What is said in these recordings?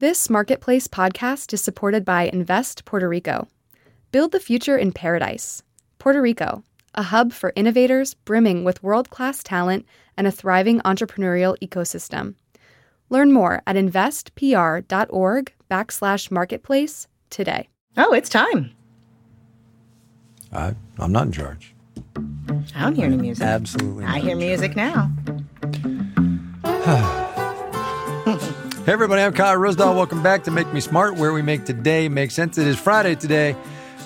This Marketplace podcast is supported by Invest Puerto Rico. Build the future in paradise. Puerto Rico, a hub for innovators brimming with world class talent and a thriving entrepreneurial ecosystem. Learn more at investpr.org backslash marketplace today. Oh, it's time. I, I'm not in charge. I don't hear any music. Absolutely. I hear in music now. Hey everybody, I'm Kai Ryssdal. Welcome back to Make Me Smart, where we make today make sense. It is Friday today,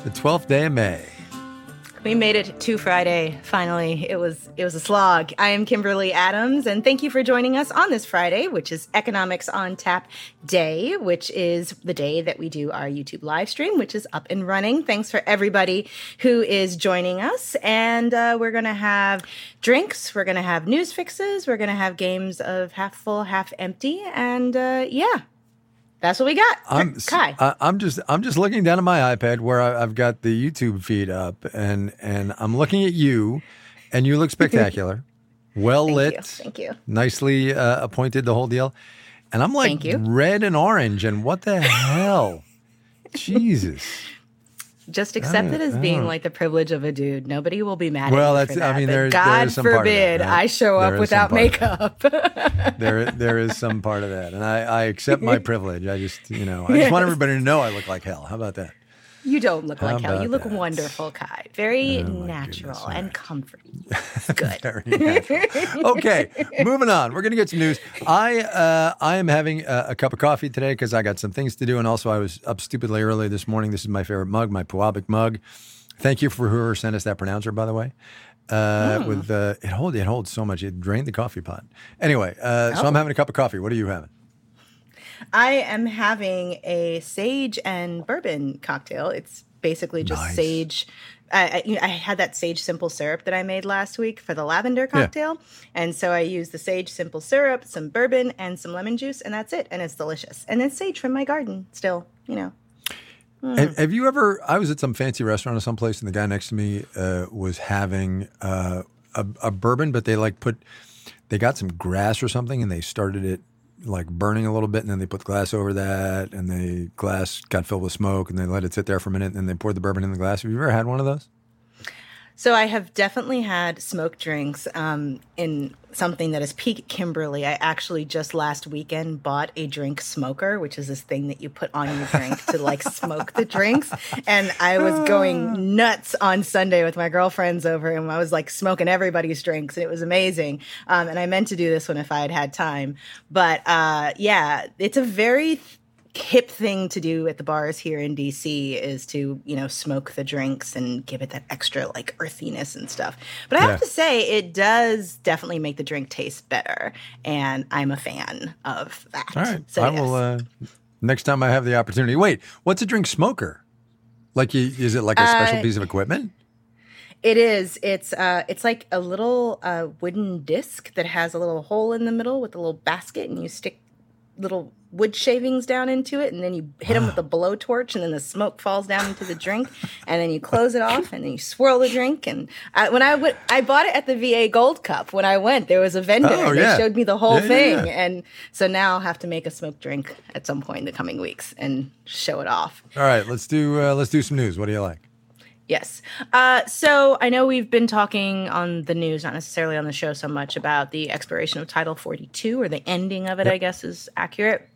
the 12th day of May. We made it to Friday. Finally, it was it was a slog. I am Kimberly Adams, and thank you for joining us on this Friday, which is Economics on Tap Day, which is the day that we do our YouTube live stream, which is up and running. Thanks for everybody who is joining us, and uh, we're to have drinks, we're to have news fixes, we're to have games of half full, half empty, and uh, yeah, that's what we got. I'm Kai. I, I'm just I'm just looking down at my iPad where I, I've got the YouTube feed up, and and I'm looking at you, and you look spectacular, well Thank lit, you. Thank you. nicely uh, appointed, the whole deal, and I'm like red and orange, and what the hell, Jesus. Just accept it as being like the privilege of a dude. Nobody will be mad Well, at that's- for I mean, there- there God is some part of that, forbid right? I show There up without some part of makeup. there there is some part of that, and I, I accept my privilege. I just you know I just want everybody to know I look like hell. How about that? You don't look like hell. You look that? wonderful, Kai. Very Oh, natural goodness, and right. comforting. Good. Okay, moving on. We're gonna get some news. I uh, I am having a, a cup of coffee today because I got some things to do, and also I was up stupidly early this morning. This is my favorite mug, my Pewabic mug. Thank you for whoever sent us that pronouncer, by the way. Uh, With uh, it hold it holds so much it drained the coffee pot. Anyway, uh, so I'm having a cup of coffee. What are you having? I am having a sage and bourbon cocktail. It's basically just Nice. sage. I, I, I had that sage simple syrup that I made last week for the lavender cocktail, and so I used the sage simple syrup, some bourbon, and some lemon juice, and that's it. And it's delicious. And it's sage from my garden, still. You know, Have, have you ever? I was at some fancy restaurant or someplace, and the guy next to me uh, was having uh, a, a bourbon, but they like put they got some grass or something, and they started it like burning a little bit, and then they put the glass over that, and the glass got filled with smoke, and they let it sit there for a minute, and then they poured the bourbon in the glass. Have you ever had one of those? So I have definitely had smoked drinks um, in something that is peak Kimberly. I actually just last weekend bought a drink smoker, which is this thing that you put on your drink to like smoke the drinks. And I was going nuts on Sunday with my girlfriends over, and I was like smoking everybody's drinks, and it was amazing. Um, and I meant to do this one if I had had time, but uh, yeah, it's a very hip thing to do at the bars here in DC is to, you know, smoke the drinks and give it that extra like earthiness and stuff. But I Yeah. have to say it does definitely make the drink taste better and I'm a fan of that. All right, So I yes. will. Uh, next time I have the opportunity. Wait, what's a drink smoker? Like, you, is it like a special Uh, piece of equipment? It is. It's uh it's like a little uh wooden disc that has a little hole in the middle with a little basket and you stick little wood shavings down into it and then you hit them with a blowtorch and then the smoke falls down into the drink and then you close it off and then you swirl the drink and I, when I went I bought it at the VA Gold Cup when I went there was a vendor Oh, they yeah. showed me the whole Yeah, thing yeah. and so now I'll have to make a smoked drink at some point in the coming weeks and show it off. All right, let's do uh, let's do some news. What do you like? Yes. Uh, so I know we've been talking on the news, not necessarily on the show so much, about the expiration of Title 42 or the ending of it, I guess is accurate.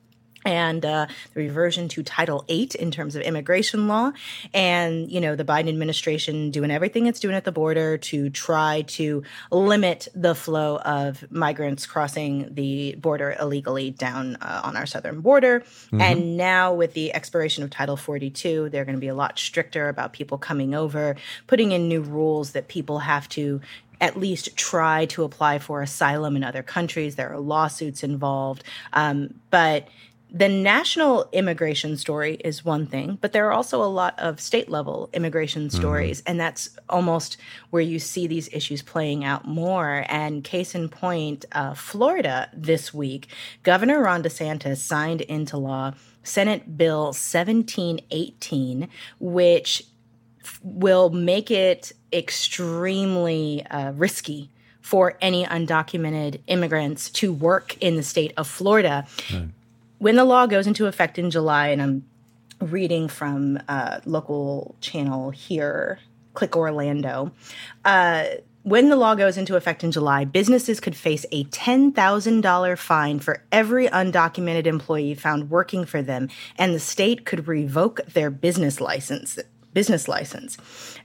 And uh, the reversion to Title VIII in terms of immigration law. And, you know, the Biden administration doing everything it's doing at the border to try to limit the flow of migrants crossing the border illegally down uh, on our southern border. And now, with the expiration of Title 42, they're going to be a lot stricter about people coming over, putting in new rules that people have to at least try to apply for asylum in other countries. There are lawsuits involved. Um, but the national immigration story is one thing, but there are also a lot of state level immigration stories. And that's almost where you see these issues playing out more. And case in point, uh, Florida this week, Governor Ron DeSantis signed into law Senate Bill 1718, which will make it extremely uh, risky for any undocumented immigrants to work in the state of Florida. When the law goes into effect in July, and I'm reading from a local channel here, Click Orlando. Uh, when the law goes into effect in July, businesses could face a $10,000 fine for every undocumented employee found working for them, and the state could revoke their business license business license.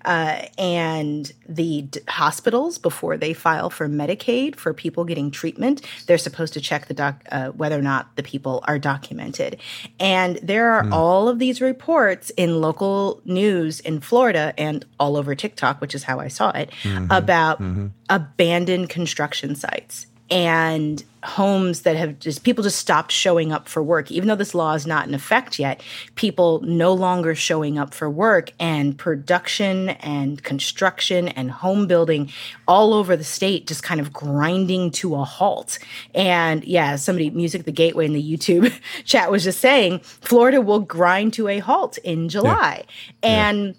Uh, and the d- hospitals, before they file for Medicaid for people getting treatment, they're supposed to check the doc- uh, whether or not the people are documented. And there are mm. all of these reports in local news in Florida and all over TikTok, which is how I saw it, mm-hmm. about mm-hmm. abandoned construction sites and homes that have just people just stopped showing up for work even though this law is not in effect yet people no longer showing up for work and production and construction and home building all over the state just kind of grinding to a halt and yeah somebody music the gateway in the youtube chat was just saying florida will grind to a halt in july yeah. and yeah.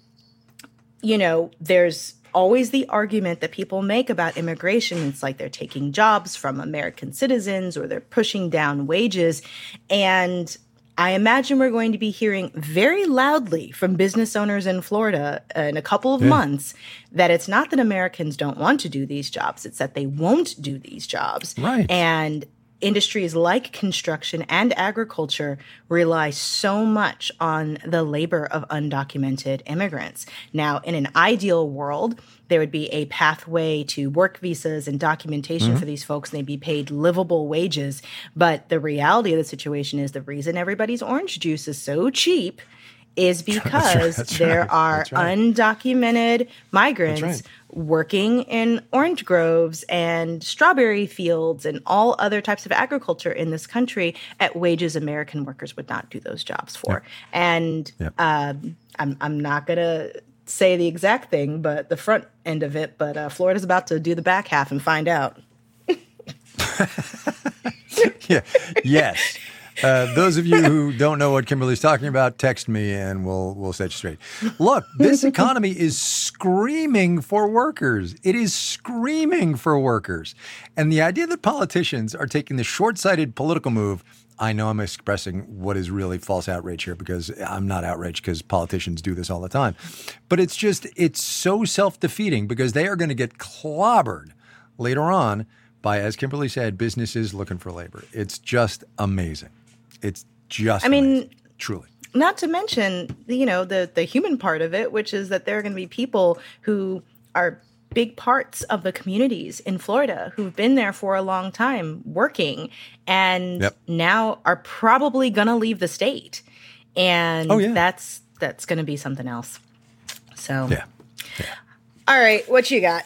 you know there's always the argument that people make about immigration. It's like they're taking jobs from American citizens or they're pushing down wages. And I imagine we're going to be hearing very loudly from business owners in Florida in a couple of yeah. months that it's not that Americans don't want to do these jobs, it's that they won't do these jobs. Right. And industries like construction and agriculture rely so much on the labor of undocumented immigrants. Now, in an ideal world, there would be a pathway to work visas and documentation mm-hmm. for these folks, and they'd be paid livable wages. But the reality of the situation is the reason everybody's orange juice is so cheap is because that's right, there right, are right. undocumented migrants working in orange groves and strawberry fields and all other types of agriculture in this country at wages American workers would not do those jobs for. Yep. And yep. Um, I'm, I'm not going to say the exact thing, but the front end of it. But uh, Florida's about to do the back half and find out. yeah. Yes. Uh, those of you who don't know what Kimberly's talking about, text me and we'll we'll set you straight. Look, this economy is screaming for workers. It is screaming for workers, and the idea that politicians are taking the short-sighted political move. I know I'm expressing what is really false outrage here because I'm not outraged because politicians do this all the time. But it's just, it's so self defeating because they are going to get clobbered later on by, as Kimberly said, businesses looking for labor. It's just amazing. It's just. I amazing, mean, truly. Not to mention, you know, the the human part of it, which is that there are going to be people who are big parts of the communities in Florida who've been there for a long time working and yep. now are probably going to leave the state. And oh, yeah. that's that's going to be something else. So Yeah. yeah. All right, what you got?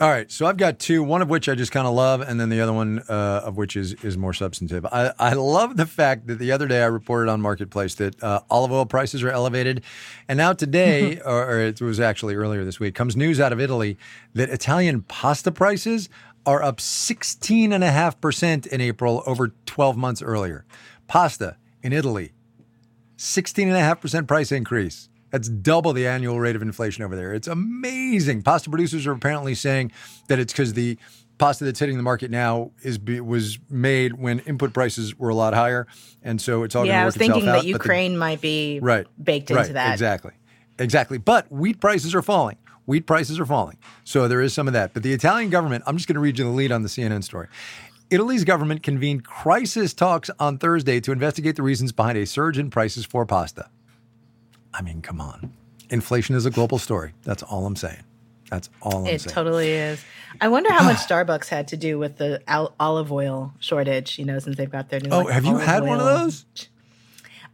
All right, so I've got two, one of which I just kind of love, and then the other one uh, of which is is more substantive. I, I love the fact that the other day I reported on Marketplace that uh, olive oil prices are elevated, and now today, or, or it was actually earlier this week, comes news out of Italy that Italian pasta prices are up 16.5% in April over 12 months earlier. Pasta in Italy, 16.5% price increase. That's double the annual rate of inflation over there. It's amazing. Pasta producers are apparently saying that it's because the pasta that's hitting the market now is was made when input prices were a lot higher, and so it's all yeah. I was thinking that Ukraine the, might be right baked into that. Exactly, exactly. But wheat prices are falling. Wheat prices are falling, so there is some of that. But the Italian government, I'm just going to read you the lead on the CNN story. Italy's government convened crisis talks on Thursday to investigate the reasons behind a surge in prices for pasta. I mean, come on. Inflation is a global story. That's all I'm saying. That's all I'm it saying. It totally is. I wonder how much Starbucks had to do with the al- olive oil shortage, you know, since they've got their new Oh, like, have you had oil. one of those?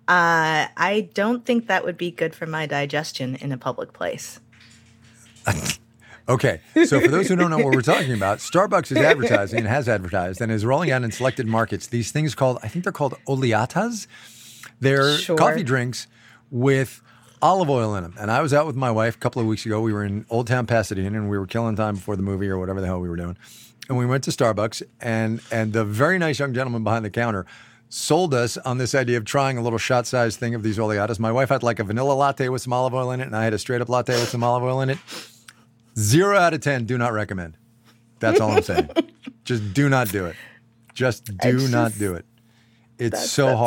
Uh, I don't think that would be good for my digestion in a public place. okay. So, for those who don't know what we're talking about, Starbucks is advertising and has advertised and is rolling out in selected markets these things called, I think they're called oleatas. They're sure. coffee drinks with olive oil in them. And I was out with my wife a couple of weeks ago. We were in Old Town Pasadena and we were killing time before the movie or whatever the hell we were doing. And we went to Starbucks and and the very nice young gentleman behind the counter sold us on this idea of trying a little shot sized thing of these oleatas. My wife had like a vanilla latte with some olive oil in it, and I had a straight up latte with some olive oil in it. Zero out of 10, do not recommend. That's all I'm saying. just do not do it. Just do not do it. It's so that's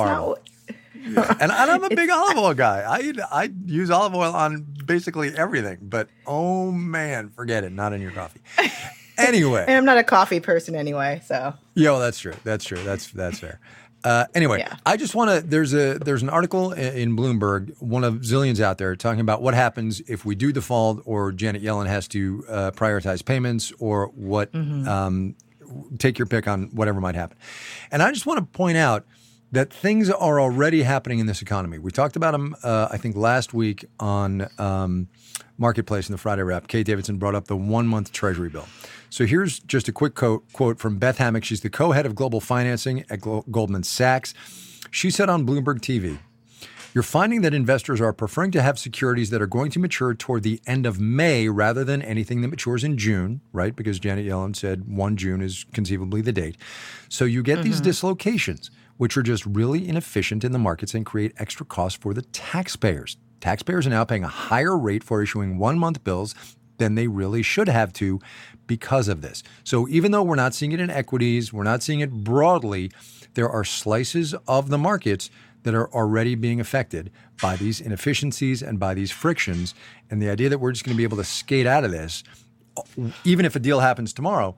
and, and I'm a big olive oil guy. I I use olive oil on basically everything. But oh man, forget it. Not in your coffee. Anyway, and I'm not a coffee person anyway, so Yo, that's true. That's true. That's that's fair. Uh, anyway, Yeah. I just want to. There's a there's an article in Bloomberg, one of zillions out there, talking about what happens if we do default, or Janet Yellen has to uh, prioritize payments, or what. Um, take your pick on whatever might happen. And I just want to point out that things are already happening in this economy. We talked about them, uh, I think, last week on um, Marketplace in the Friday wrap. Kate Davidson brought up the one month Treasury bill. So here's just a quick quote, quote from Beth Hammack. She's the co head of global financing at Glo- Goldman Sachs. She said on Bloomberg TV, you're finding that investors are preferring to have securities that are going to mature toward the end of May rather than anything that matures in June, right? Because Janet Yellen said 1 June is conceivably the date. So you get these dislocations, which are just really inefficient in the markets and create extra costs for the taxpayers. Taxpayers are now paying a higher rate for issuing one month bills than they really should have to because of this. So even though we're not seeing it in equities, we're not seeing it broadly, there are slices of the markets that are already being affected by these inefficiencies and by these frictions. And the idea that we're just going to be able to skate out of this, even if a deal happens tomorrow,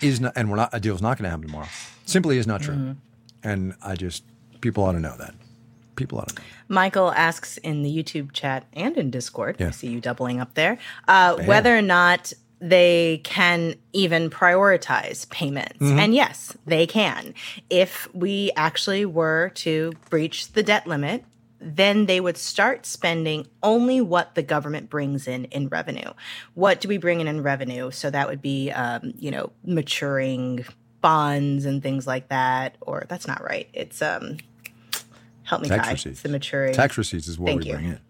is not, and we're not a deal's not going to happen tomorrow, simply is not true. Mm-hmm. And I just people ought to know that. People ought to know. Michael asks in the YouTube chat and in Discord, Yeah. I see you doubling up there, uh, whether or not they can even prioritize payments. Mm-hmm. And yes, they can. If we actually were to breach the debt limit, then they would start spending only what the government brings in in revenue. What do we bring in in revenue? So that would be, um, you know, maturing bonds and things like that. Or that's not right. It's um, help me, Tax Kai. receipts. It's the maturing Tax receipts is what Thank we you. bring in.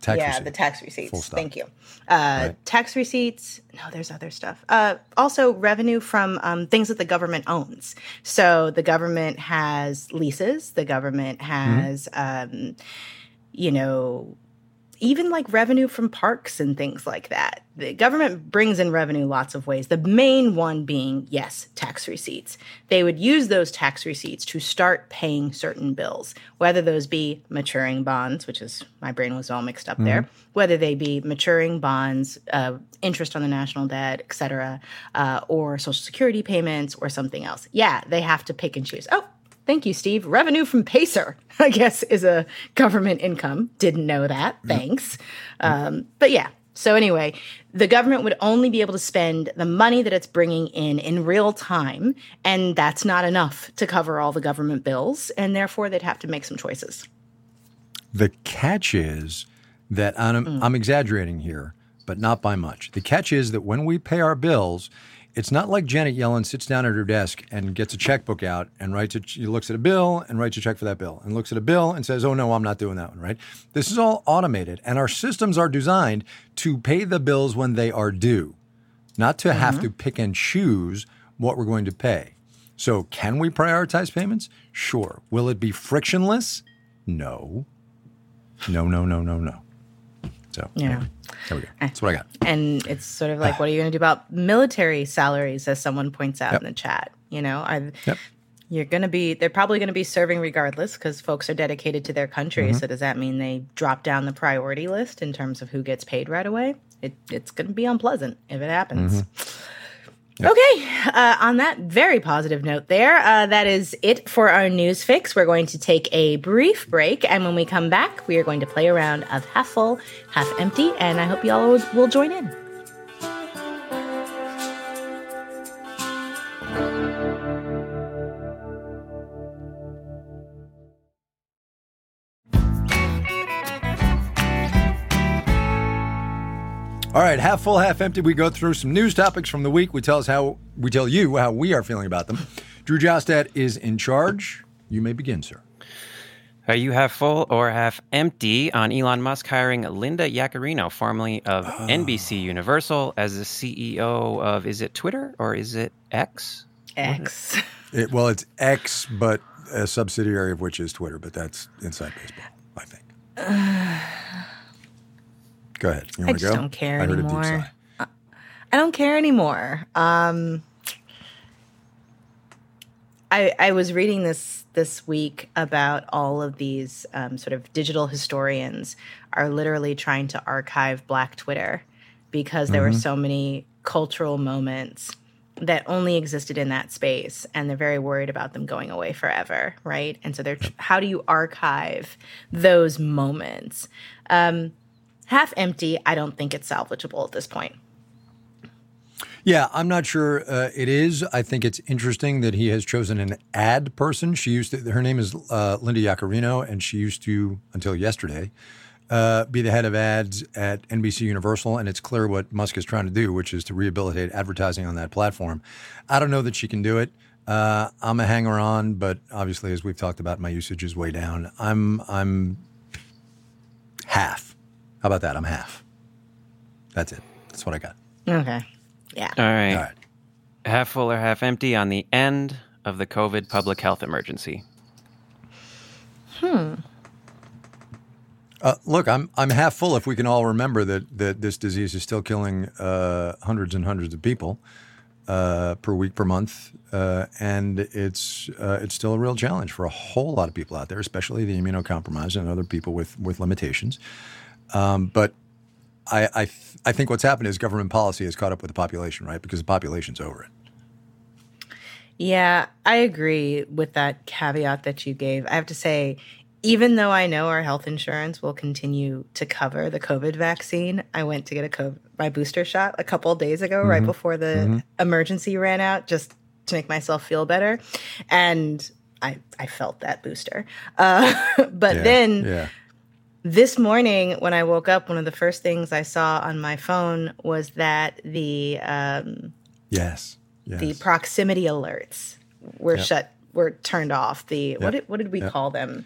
Tax yeah, receipts. the tax receipts. Thank you. Uh, Tax receipts. No, there's other stuff. Uh, also, revenue from um, things that the government owns. So the government has leases. The government has, um, you know, even like revenue from parks and things like that. The government brings in revenue lots of ways. The main one being, yes, tax receipts. They would use those tax receipts to start paying certain bills, whether those be maturing bonds, which is my brain was all mixed up there, whether they be maturing bonds, uh, interest on the national debt, et cetera, uh, or social security payments or something else. Yeah, they have to pick and choose. Oh, Thank you, Steve. Revenue from Pacer, I guess, is a government income. Didn't know that. Thanks. Um, but yeah. So anyway, the government would only be able to spend the money that it's bringing in in real time, and that's not enough to cover all the government bills, and therefore they'd have to make some choices. The catch is that I'm, I'm exaggerating here, but not by much. The catch is that when we pay our bills, it's not like Janet Yellen sits down at her desk and gets a checkbook out and writes a, she looks at a bill and writes a check for that bill and looks at a bill and says, "Oh no, I'm not doing that one." Right? This is all automated, and our systems are designed to pay the bills when they are due, not to have to mm-hmm. pick and choose what we're going to pay. So, can we prioritize payments? Sure. Will it be frictionless? No. No, no, no, no, no. So Yeah. anyway, there we go. That's what I got. And it's sort of like, what are you going to do about military salaries, as someone points out Yep. in the chat? You know, are Yep. you're going to be they're probably going to be serving regardless because folks are dedicated to their country. Mm-hmm. So does that mean they drop down the priority list in terms of who gets paid right away? It, it's going to be unpleasant if it happens. Mm-hmm. Okay, uh, on that very positive note, there, uh, that is it for our news fix. We're going to take a brief break, and when we come back, we are going to play a round of half full, half empty, and I hope you all will, will join in. Right, half full, half empty. We go through some news topics from the week. We tell us how we tell you how we are feeling about them. Drew Jostad is in charge. You may begin, sir. Are you half full or half empty on Elon Musk hiring Linda Yaccarino, formerly of ah. NBC Universal, as the CEO of, is it Twitter or is it X? X. It, well, it's X, but a subsidiary of which is Twitter, but that's inside baseball, I think. Uh, go ahead. You I want to just go? don't care I heard a anymore. deep sigh. I don't care anymore. Um, I, I was reading this this week about all of these um, sort of digital historians are literally trying to archive Black Twitter because there were so many cultural moments that only existed in that space and they're very worried about them going away forever right and so they're how do you archive those moments um, half empty i don't think it's salvageable at this point Yeah, I'm not sure uh, it is. I think it's interesting that he has chosen an ad person. She used to, her name is uh, Linda Yaccarino, and she used to, until yesterday, uh, be the head of ads at NBC Universal. And it's clear what Musk is trying to do, which is to rehabilitate advertising on that platform. I don't know that she can do it. Uh, I'm a hanger on, but obviously, as we've talked about, my usage is way down. I'm I'm half. How about that? I'm half. That's it. That's what I got. okay yeah All right. All right. Half full or half empty on the end of the COVID public health emergency. Hmm. Uh, look, I'm I'm half full. If we can all remember that that this disease is still killing uh, hundreds and hundreds of people uh, per week per month, uh, and it's uh, it's still a real challenge for a whole lot of people out there, especially the immunocompromised and other people with with limitations. Um, but I I, th- I think what's happened is government policy has caught up with the population, right? Because the population's over it. Yeah, I agree with that caveat that you gave. I have to say, even though I know our health insurance will continue to cover the COVID vaccine, I went to get a COVID, my booster shot a couple of days ago, right before the emergency ran out, just to make myself feel better, and I I felt that booster. Uh, but Yeah, then yeah. This morning when I woke up, one of the first things I saw on my phone was that the um, Yes. Yes. the proximity alerts were Yep. shut were turned off the what did, what did we Yep. call them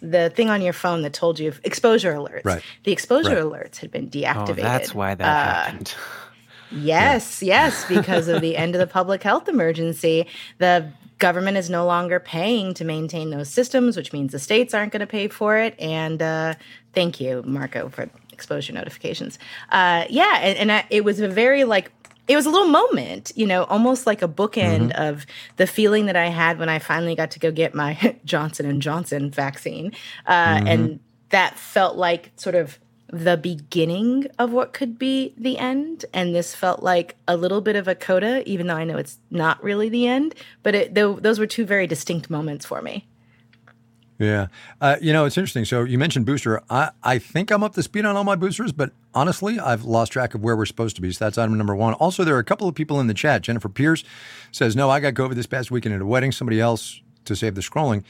the thing on your phone that told you exposure alerts Right. the exposure Right. alerts had been deactivated. Oh, deactivated that's why that Uh, happened. yes yes because of the end of the public health emergency the government is no longer paying to maintain those systems which means the states aren't going to pay for it. And uh, thank you marco for exposure notifications. Uh, yeah and, and I, it was a very like it was a little moment, you know, almost like a bookend of the feeling that I had when I finally got to go get my Johnson and Johnson vaccine, uh, and that felt like sort of the beginning of what could be the end, and this felt like a little bit of a coda, even though I know it's not really the end. But it, tho- those were two very distinct moments for me. Yeah. Uh, you know, it's interesting. So you mentioned booster. I, I think I'm up to speed on all my boosters, but honestly, I've lost track of where we're supposed to be. So that's item number one. Also, there are a couple of people in the chat. Jennifer Pierce says, No, I got COVID this past weekend at a wedding. Somebody else, to save the scrolling,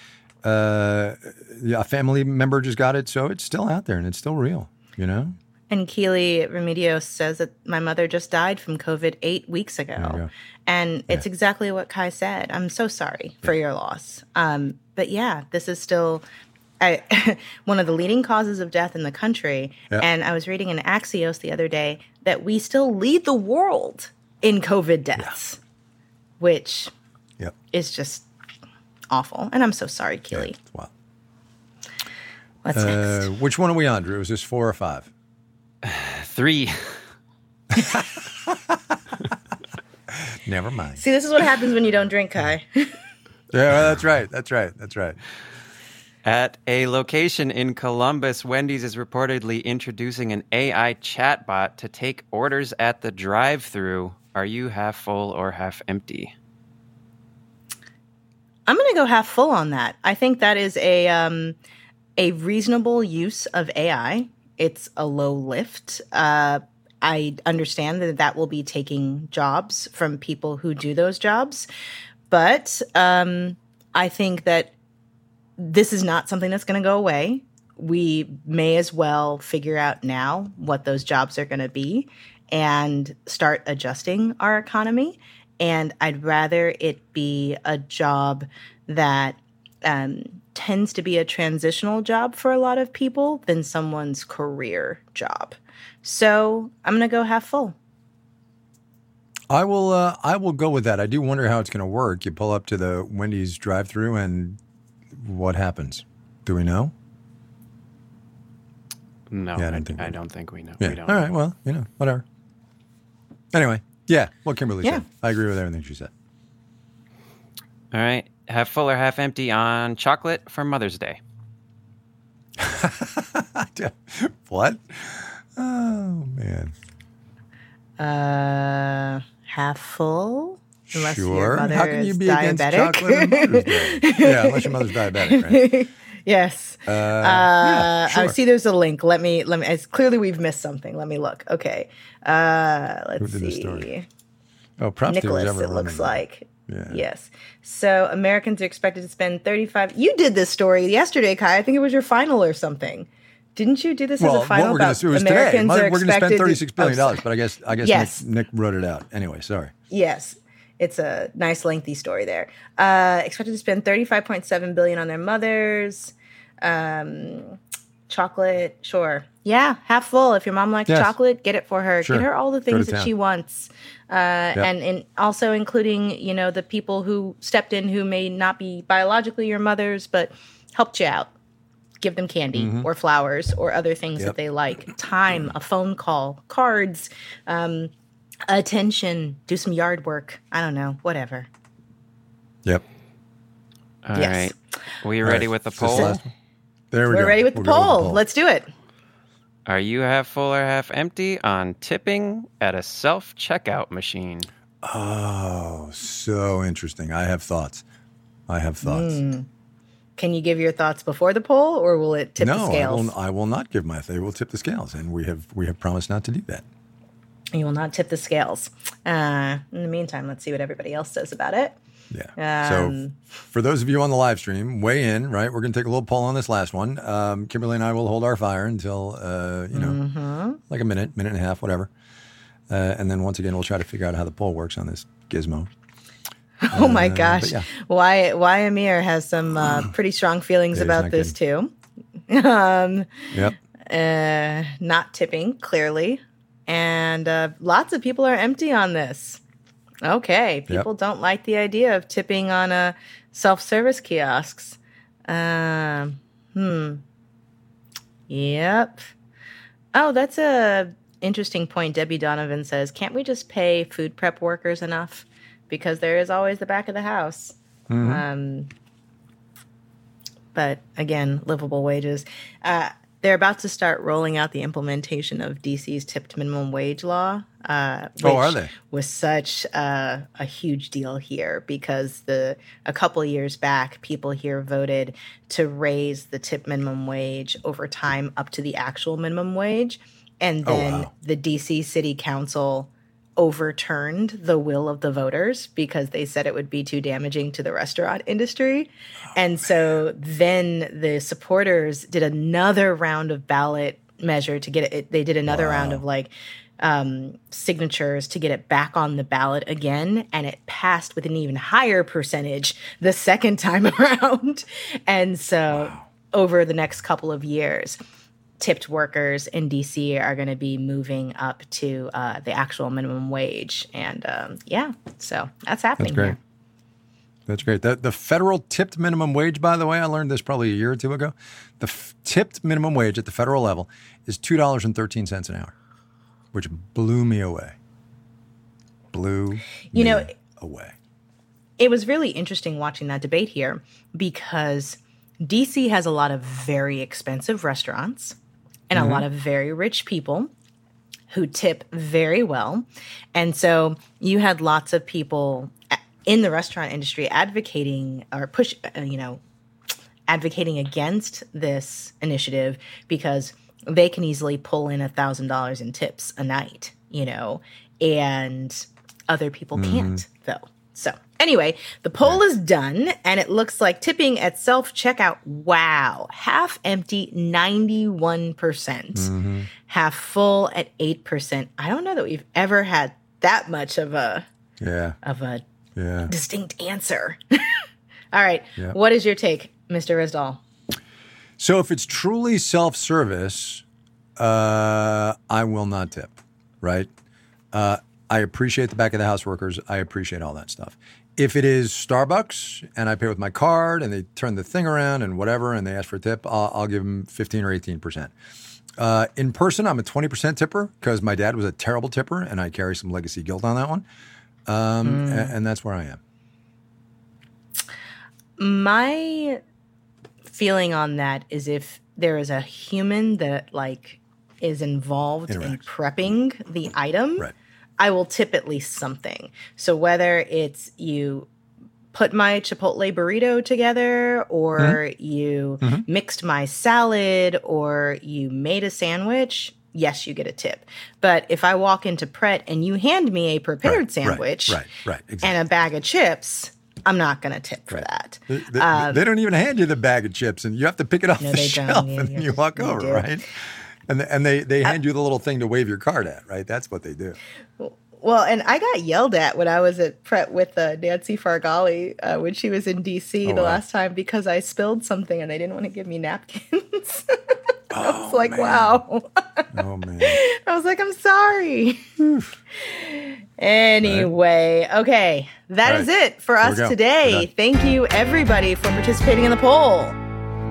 uh, yeah, a family member just got it. So it's still out there and it's still real, you know? And Keely Remedios says that my mother just died from COVID eight weeks ago. go. And it's exactly what Kai said. I'm so sorry for your loss. Um, but yeah, this is still I, one of the leading causes of death in the country. Yeah. And I was reading in Axios the other day that we still lead the world in COVID deaths, which is just awful. And I'm so sorry, Keely. What's Uh, next? which one are we on, Drew? Is this four or five? Three. Never mind. See, this is what happens when you don't drink, Kai. Yeah, that's right. That's right. That's right. At a location in Columbus, Wendy's is reportedly introducing an AI chatbot to take orders at the drive through. Are you half full or half empty? I'm going to go half full on that. I think that is a um, a reasonable use of AI. It's a low lift. Uh, I understand that that will be taking jobs from people who do those jobs, but um, I think that this is not something that's going to go away. We may as well figure out now what those jobs are going to be and start adjusting our economy. And I'd rather it be a job that um, tends to be a transitional job for a lot of people than someone's career job. So I'm going to go half full. I will. Uh, I will go with that. I do wonder how it's going to work. You pull up to the Wendy's drive-through, and what happens? Do we know? No, Yeah, I I, don't think I we- don't think we know. Yeah. We don't. All right. Well, you know, whatever. Anyway, yeah. What Kimberly Yeah. said. I agree with everything she said. All right. Have full or half empty on chocolate for Mother's Day? what? Oh man. Uh, half full. Unless sure. your mother How can you is be diabetic. against chocolate on Mother's Day? yeah, unless your mother's diabetic, right? yes. Uh, Uh, yeah, I sure. see. There's a link. Let me. Let me. It's clearly we've missed something. Let me look. Okay. Uh, let's did this see. story? Oh, props Nicholas. whoever It looks like. Yeah. Yes. So Americans are expected to spend 35. You did this story yesterday, Kai. I think it was your final or something. Didn't you do this Well, as a final what we're gonna, do is today. Americans We're going to spend expected thirty-six billion oh, dollars, but I guess I guess Yes. Nick, Nick wrote it out anyway. Sorry. Yes. It's a nice lengthy story there. Uh, expected to spend 35.7 billion on their mothers. Um, chocolate, sure. Yeah, half full. If your mom likes Yes. chocolate, get it for her. Sure. Get her all the Go to things that town. she wants. Uh, and, and also including, you know, the people who stepped in who may not be biologically your mothers, but helped you out. Give them candy or flowers or other things Mm-hmm. Yep. that they like. Time, a phone call, cards, um, attention, do some yard work. I don't know, whatever. Yep. All right. Yes. We All ready right. with the poll? last one? There we go. We're go. ready with the We'll go poll. Let's do it. Are you half full or half empty on tipping at a self checkout machine? Oh, so interesting. I have thoughts. I have thoughts. Can you give your thoughts before the poll, or will it tip no, the I scales? will. I will not give my. thoughts. They will tip the scales, and we have we have promised not to do that. You will not tip the scales. Uh, in the meantime, let's see what everybody else says about it. Yeah. so Um, for those of you on the live stream, weigh in. Right, we're going to take a little poll on this last one. Um, Kimberly and I will hold our fire until uh, you know, Mm-hmm. like a minute, minute and a half, whatever. Uh, and then once again, we'll try to figure out how the poll works on this gizmo. Oh my gosh, yeah. why why Amir has some uh, pretty strong feelings Yeah, about this too. um, Yep. uh, not tipping clearly, and uh, lots of people are empty on this. Okay, people don't like the idea of tipping on a self-service kiosks. Um, hmm. Yep. Oh, that's a interesting point. Debbie Donovan says, "Can't we just pay food prep workers enough? Because there is always the back of the house." Um, but again, livable wages. Uh, they're about to start rolling out the implementation of DC's tipped minimum wage law. Uh, Oh, are they? Was such a, a huge deal here because the a couple years back, people here voted to raise the tip minimum wage over time up to the actual minimum wage, and Oh, then wow. the DC City Council overturned the will of the voters because they said it would be too damaging to the restaurant industry. and so then the supporters did another round of ballot measure to get it. They did another round of like um, signatures to get it back on the ballot again. And it passed with an even higher percentage the second time around. And so over the next couple of years, tipped workers in DC are going to be moving up to uh, the actual minimum wage. And um, yeah, so that's happening That's great. here. That's great. The, the federal tipped minimum wage, by the way, I learned this probably a year or two ago. The f- tipped minimum wage at the federal level is two dollars and thirteen cents an hour, which blew me away. Blew You know, away. it was really interesting watching that debate here because DC has a lot of very expensive restaurants and a lot of very rich people who tip very well. And so you had lots of people in the restaurant industry advocating or push, uh, you know, advocating against this initiative because they can easily pull in a thousand dollars in tips a night, you know, and other people mm-hmm. can't though. So anyway, the poll is done and it looks like tipping at self checkout. Wow. Half empty, 91%. percent mm-hmm. Half full at 8%. I don't know that we've ever had that much of a Yeah, of a yeah. distinct answer. All right. Yeah. What is your take, Mr. Ryssdal? So if it's truly self-service, uh, I will not tip. Right? Uh, I appreciate the back of the house workers. I appreciate all that stuff. If it is Starbucks and I pay with my card and they turn the thing around and whatever and they ask for a tip, I'll, I'll give them 15 or 18 percent. Uh, in person, I'm a 20% tipper because my dad was a terrible tipper and I carry some legacy guilt on that one. Um, a- and, that's where I am. My feeling on that is if there is a human that like is involved in prepping the item, Right. I will tip at least something. So whether it's you put my chipotle burrito together or Mm-hmm. you mixed my salad or you made a sandwich, yes, you get a tip. But if I walk into Pret and you hand me a prepared Right, sandwich Right, right, exactly. and a bag of chips, I'm not going to tip for that. They, they- they don't even hand you the bag of chips, and you have to pick it off Um, No, the shelf, and then you- you walk over, do. right? And the, and they they hand you the little thing to wave your card at, right? That's what they do. Well, and I got yelled at when I was at Pret with uh, Nancy Farghalli uh, when she was in DC Oh, the wow. last time because I spilled something and they didn't want to give me napkins. I was Oh, like, man. wow. Oh man, oh, I was like, I'm sorry. anyway, okay. that All is it for us today. Thank you, everybody, for participating in the poll.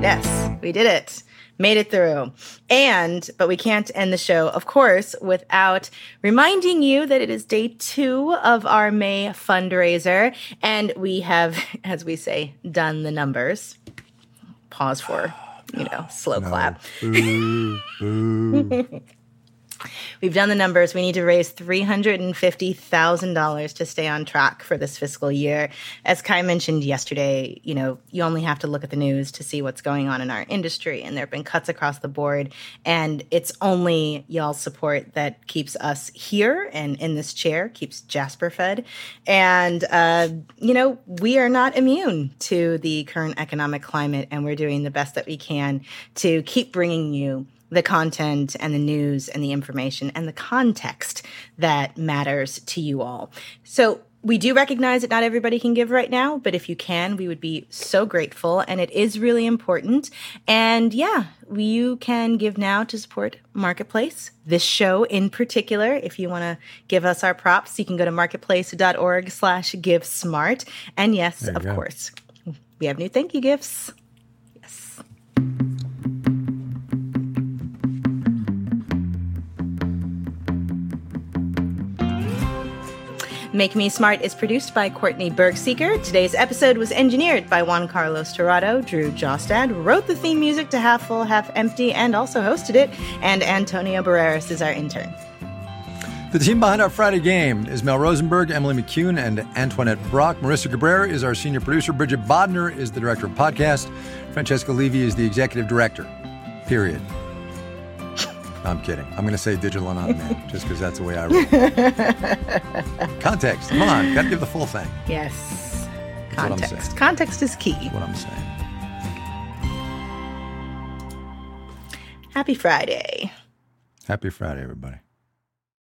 Yes, we did it. Made it through. And, but we can't end the show, of course, without reminding you that it is day two of our May fundraiser. And we have, as we say, done the numbers. Pause for, you know, slow clap. We've done the numbers. We need to raise $350,000 to stay on track for this fiscal year. As Kai mentioned yesterday, you know, you only have to look at the news to see what's going on in our industry, and there have been cuts across the board. And it's only y'all's support that keeps us here and in this chair, keeps Jasper fed. And, uh, you know, we are not immune to the current economic climate, and we're doing the best that we can to keep bringing you the content and the news and the information and the context that matters to you all. So, we do recognize that not everybody can give right now, but if you can, we would be so grateful. And it is really important. And yeah, you can give now to support Marketplace, this show in particular. If you want to give us our props, you can go to marketplace.org slash give smart. And yes, of go. course, we have new thank you gifts. Make Me Smart is produced by Courtney Bergsieker. Today's episode was engineered by Juan Carlos Torrado. Drew Jostad wrote the theme music to Half Full, Half Empty and also hosted it. And Antonio Barreras is our intern. The team behind our Friday game is Mel Rosenberg, Emily McCune, and Antoinette Brock. Marissa Cabrera is our senior producer. Bridget Bodner is the director of podcast. Francesca Levy is the executive director. Period. I'm kidding. I'm going to say digital and on demand just because that's the way I roll. Context. Come on. Got to give the full thing. Yes. Context. Context is key. That's What I'm saying. Happy Friday. Happy Friday, everybody.